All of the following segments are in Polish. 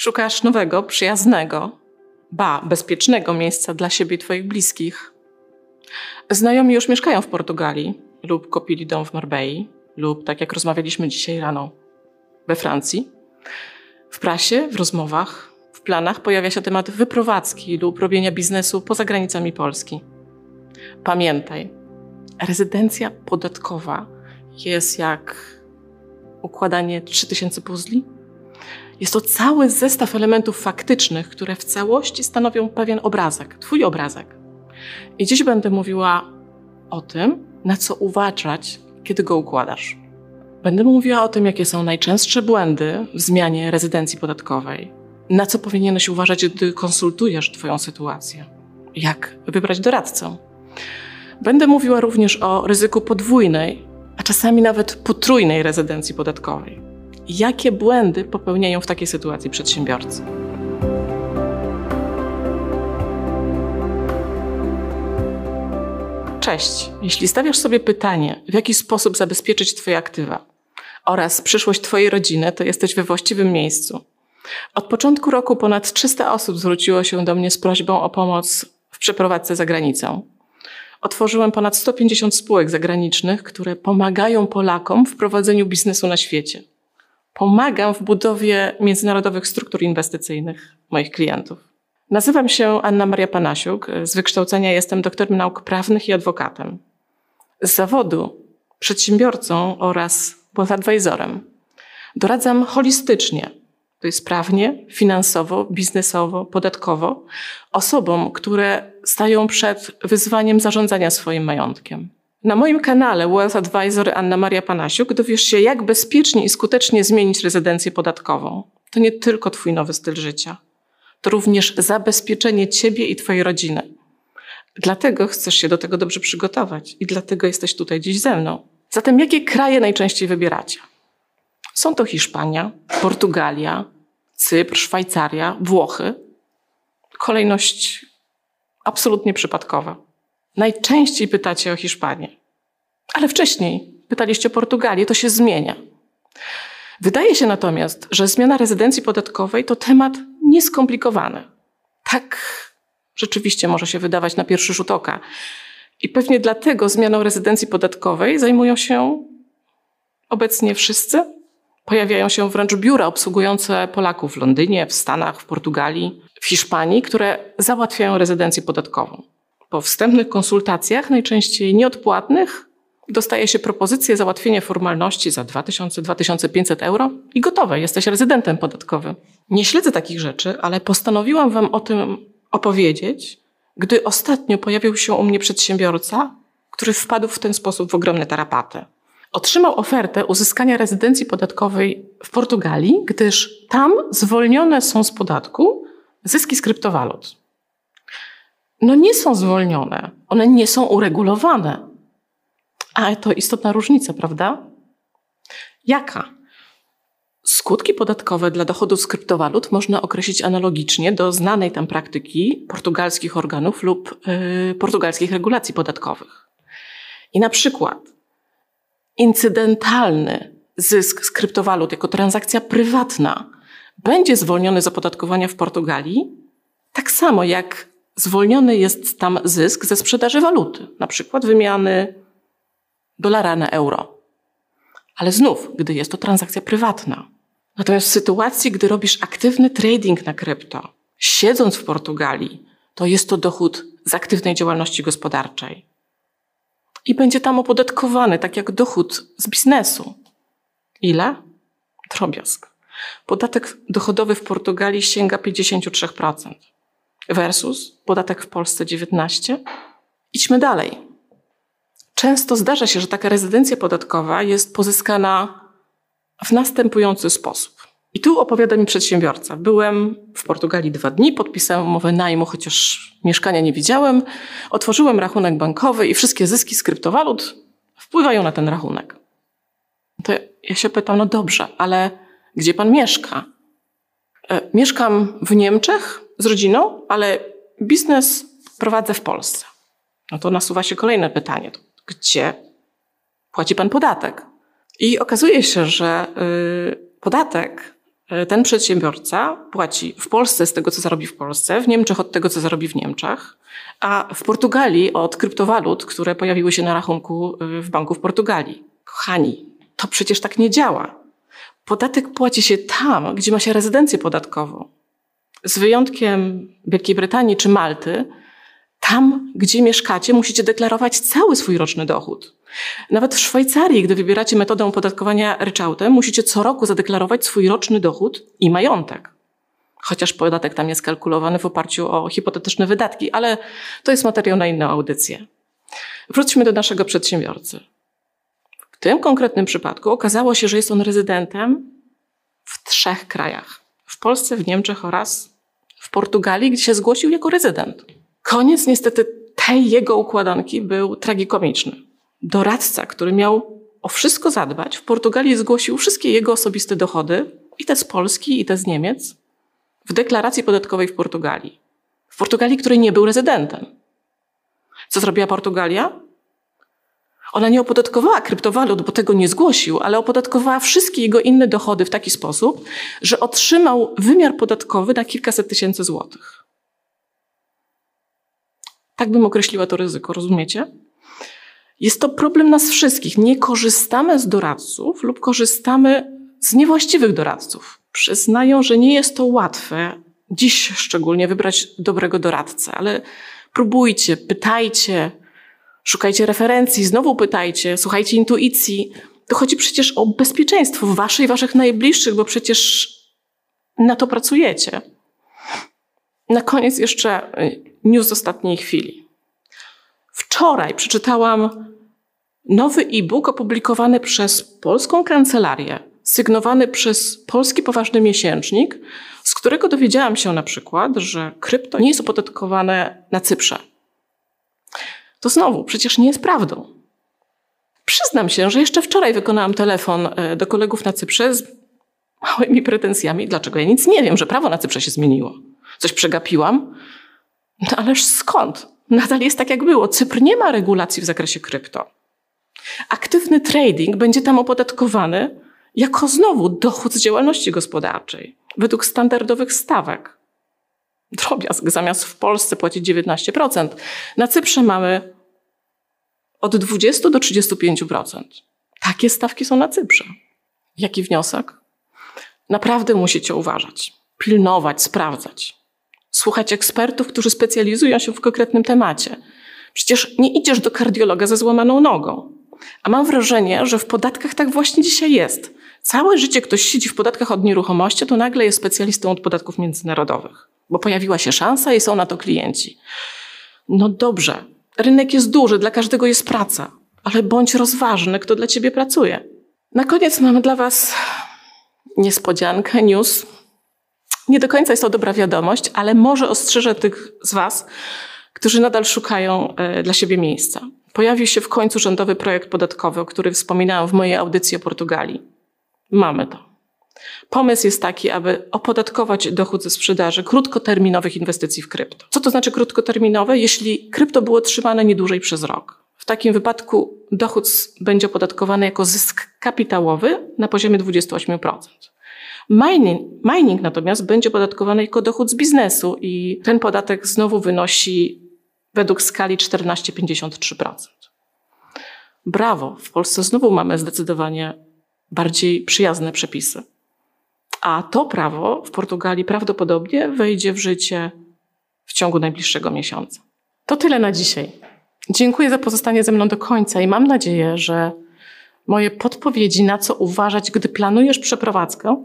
Szukasz nowego, przyjaznego, ba, bezpiecznego miejsca dla siebie i Twoich bliskich. Znajomi już mieszkają w Portugalii lub kupili dom w Marbei lub, tak jak rozmawialiśmy dzisiaj rano, we Francji. W prasie, w rozmowach, w planach pojawia się temat wyprowadzki lub robienia biznesu poza granicami Polski. Pamiętaj, rezydencja podatkowa jest jak układanie 3000 puzli. Jest to cały zestaw elementów faktycznych, które w całości stanowią pewien obrazek, Twój obrazek. I dziś będę mówiła o tym, na co uważać, kiedy go układasz. Będę mówiła o tym, jakie są najczęstsze błędy w zmianie rezydencji podatkowej, na co powinieneś uważać, gdy konsultujesz Twoją sytuację, jak wybrać doradcę. Będę mówiła również o ryzyku podwójnej, a czasami nawet potrójnej rezydencji podatkowej. Jakie błędy popełniają w takiej sytuacji przedsiębiorcy? Cześć. Jeśli stawiasz sobie pytanie, w jaki sposób zabezpieczyć Twoje aktywa oraz przyszłość Twojej rodziny, to jesteś we właściwym miejscu. Od początku roku ponad 300 osób zwróciło się do mnie z prośbą o pomoc w przeprowadzce za granicą. Otworzyłem ponad 150 spółek zagranicznych, które pomagają Polakom w prowadzeniu biznesu na świecie. Pomagam w budowie międzynarodowych struktur inwestycyjnych moich klientów. Nazywam się Anna Maria Panasiuk. Z wykształcenia jestem doktorem nauk prawnych i adwokatem. Z zawodu przedsiębiorcą oraz advisorem. Doradzam holistycznie, to jest prawnie, finansowo, biznesowo, podatkowo, osobom, które stają przed wyzwaniem zarządzania swoim majątkiem. Na moim kanale Wealth Advisor Anna Maria Panasiuk dowiesz się, jak bezpiecznie i skutecznie zmienić rezydencję podatkową. To nie tylko Twój nowy styl życia to również zabezpieczenie ciebie i twojej rodziny. Dlatego chcesz się do tego dobrze przygotować i dlatego jesteś tutaj dziś ze mną. Zatem jakie kraje najczęściej wybieracie? Są to Hiszpania, Portugalia, Cypr, Szwajcaria, Włochy. Kolejność absolutnie przypadkowa. Najczęściej pytacie o Hiszpanię, ale wcześniej pytaliście o Portugalię, to się zmienia. Wydaje się natomiast, że zmiana rezydencji podatkowej to temat nieskomplikowany. Tak rzeczywiście może się wydawać na pierwszy rzut oka. I pewnie dlatego zmianą rezydencji podatkowej zajmują się obecnie wszyscy. Pojawiają się wręcz biura obsługujące Polaków w Londynie, w Stanach, w Portugalii, w Hiszpanii, które załatwiają rezydencję podatkową. Po wstępnych konsultacjach, najczęściej nieodpłatnych, dostaje się propozycję załatwienia formalności za 2000-2500 euro i gotowe, jesteś rezydentem podatkowym. Nie śledzę takich rzeczy, ale postanowiłam Wam o tym opowiedzieć, gdy ostatnio pojawił się u mnie przedsiębiorca, który wpadł w ten sposób w ogromne tarapaty. Otrzymał ofertę uzyskania rezydencji podatkowej w Portugalii, gdyż tam zwolnione są z podatku zyski z kryptowalut. No nie są zwolnione, one nie są uregulowane. A to istotna różnica, prawda? Jaka? Skutki podatkowe dla dochodów z kryptowalut można określić analogicznie do znanej tam praktyki portugalskich organów lub yy, portugalskich regulacji podatkowych. I na przykład incydentalny zysk z kryptowalut jako transakcja prywatna będzie zwolniony z opodatkowania w Portugalii, tak samo jak zwolniony jest tam zysk ze sprzedaży waluty, na przykład wymiany dolara na euro. Ale znów, gdy jest to transakcja prywatna. Natomiast w sytuacji, gdy robisz aktywny trading na krypto, siedząc w Portugalii, to jest to dochód z aktywnej działalności gospodarczej. I będzie tam opodatkowany, tak jak dochód z biznesu. Ile? Drobiazg. Podatek dochodowy w Portugalii sięga 53%, versus podatek w Polsce 19%. Idźmy dalej. Często zdarza się, że taka rezydencja podatkowa jest pozyskana w następujący sposób. I tu opowiada mi przedsiębiorca. Byłem w Portugalii dwa dni, podpisałem umowę najmu, chociaż mieszkania nie widziałem. Otworzyłem rachunek bankowy i wszystkie zyski z kryptowalut wpływają na ten rachunek. To ja się pytam, no dobrze, ale gdzie pan mieszka? E, mieszkam w Niemczech z rodziną, ale biznes prowadzę w Polsce. No to nasuwa się kolejne pytanie gdzie płaci pan podatek. I okazuje się, że y, podatek e, ten przedsiębiorca płaci w Polsce z tego, co zarobi w Polsce, w Niemczech od tego, co zarobi w Niemczech, a w Portugalii od kryptowalut, które pojawiły się na rachunku e, w banku w Portugalii. Kochani, to przecież tak nie działa. Podatek płaci się tam, gdzie ma się rezydencję podatkową. Z wyjątkiem Wielkiej Brytanii czy Malty, tam, gdzie mieszkacie, musicie deklarować cały swój roczny dochód. Nawet w Szwajcarii, gdy wybieracie metodę opodatkowania ryczałtem, musicie co roku zadeklarować swój roczny dochód i majątek. Chociaż podatek tam jest kalkulowany w oparciu o hipotetyczne wydatki, ale to jest materiał na inną audycję. Wróćmy do naszego przedsiębiorcy. W tym konkretnym przypadku okazało się, że jest on rezydentem w trzech krajach: w Polsce, w Niemczech oraz w Portugalii, gdzie się zgłosił jako rezydent. Koniec niestety tej jego układanki był tragikomiczny. Doradca, który miał o wszystko zadbać, w Portugalii zgłosił wszystkie jego osobiste dochody, i te z Polski, i te z Niemiec, w deklaracji podatkowej w Portugalii. W Portugalii, której nie był rezydentem. Co zrobiła Portugalia? Ona nie opodatkowała kryptowalut, bo tego nie zgłosił, ale opodatkowała wszystkie jego inne dochody w taki sposób, że otrzymał wymiar podatkowy na kilkaset tysięcy złotych. Tak bym określiła to ryzyko, rozumiecie? Jest to problem nas wszystkich. Nie korzystamy z doradców lub korzystamy z niewłaściwych doradców. Przyznają, że nie jest to łatwe, dziś szczególnie, wybrać dobrego doradcę, ale próbujcie, pytajcie, szukajcie referencji, znowu pytajcie, słuchajcie intuicji. To chodzi przecież o bezpieczeństwo wasze i waszych najbliższych, bo przecież na to pracujecie. Na koniec jeszcze y, news z ostatniej chwili. Wczoraj przeczytałam nowy e-book opublikowany przez polską kancelarię, sygnowany przez polski poważny miesięcznik, z którego dowiedziałam się na przykład, że krypto nie jest opodatkowane na Cyprze. To znowu, przecież nie jest prawdą. Przyznam się, że jeszcze wczoraj wykonałam telefon e, do kolegów na Cyprze z małymi pretensjami, dlaczego ja nic nie wiem, że prawo na Cyprze się zmieniło. Coś przegapiłam? No ależ skąd? Nadal jest tak, jak było. Cypr nie ma regulacji w zakresie krypto. Aktywny trading będzie tam opodatkowany jako znowu dochód z działalności gospodarczej, według standardowych stawek. Drobiazg zamiast w Polsce płacić 19%, na Cyprze mamy od 20 do 35%. Takie stawki są na Cyprze. Jaki wniosek? Naprawdę musicie uważać, pilnować, sprawdzać słuchać ekspertów, którzy specjalizują się w konkretnym temacie. Przecież nie idziesz do kardiologa ze złamaną nogą. A mam wrażenie, że w podatkach tak właśnie dzisiaj jest. Całe życie ktoś siedzi w podatkach od nieruchomości, to nagle jest specjalistą od podatków międzynarodowych, bo pojawiła się szansa i są na to klienci. No dobrze, rynek jest duży, dla każdego jest praca, ale bądź rozważny, kto dla ciebie pracuje. Na koniec mamy dla Was niespodziankę, news, nie do końca jest to dobra wiadomość, ale może ostrzeżę tych z Was, którzy nadal szukają e, dla siebie miejsca. Pojawił się w końcu rządowy projekt podatkowy, o którym wspominałam w mojej audycji o Portugalii. Mamy to. Pomysł jest taki, aby opodatkować dochód ze sprzedaży krótkoterminowych inwestycji w krypto. Co to znaczy krótkoterminowe? Jeśli krypto było trzymane nie dłużej przez rok. W takim wypadku dochód będzie opodatkowany jako zysk kapitałowy na poziomie 28%. Mining, mining natomiast będzie podatkowany jako dochód z biznesu i ten podatek znowu wynosi według skali 14,53%. Brawo, w Polsce znowu mamy zdecydowanie bardziej przyjazne przepisy. A to prawo w Portugalii prawdopodobnie wejdzie w życie w ciągu najbliższego miesiąca. To tyle na dzisiaj. Dziękuję za pozostanie ze mną do końca i mam nadzieję, że moje podpowiedzi, na co uważać, gdy planujesz przeprowadzkę,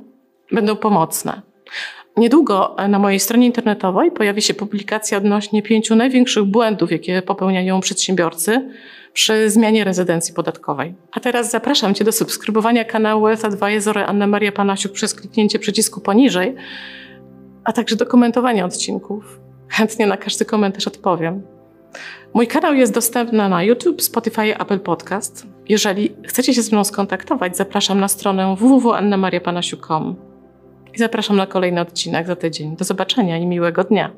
będą pomocne. Niedługo na mojej stronie internetowej pojawi się publikacja odnośnie pięciu największych błędów, jakie popełniają przedsiębiorcy przy zmianie rezydencji podatkowej. A teraz zapraszam Cię do subskrybowania kanału Wealth Advisor Anna Maria Panasiuk przez kliknięcie przycisku poniżej, a także do komentowania odcinków. Chętnie na każdy komentarz odpowiem. Mój kanał jest dostępny na YouTube, Spotify, Apple Podcast. Jeżeli chcecie się z mną skontaktować, zapraszam na stronę www.annamariapanasiuk.com i zapraszam na kolejny odcinek za tydzień. Do zobaczenia i miłego dnia.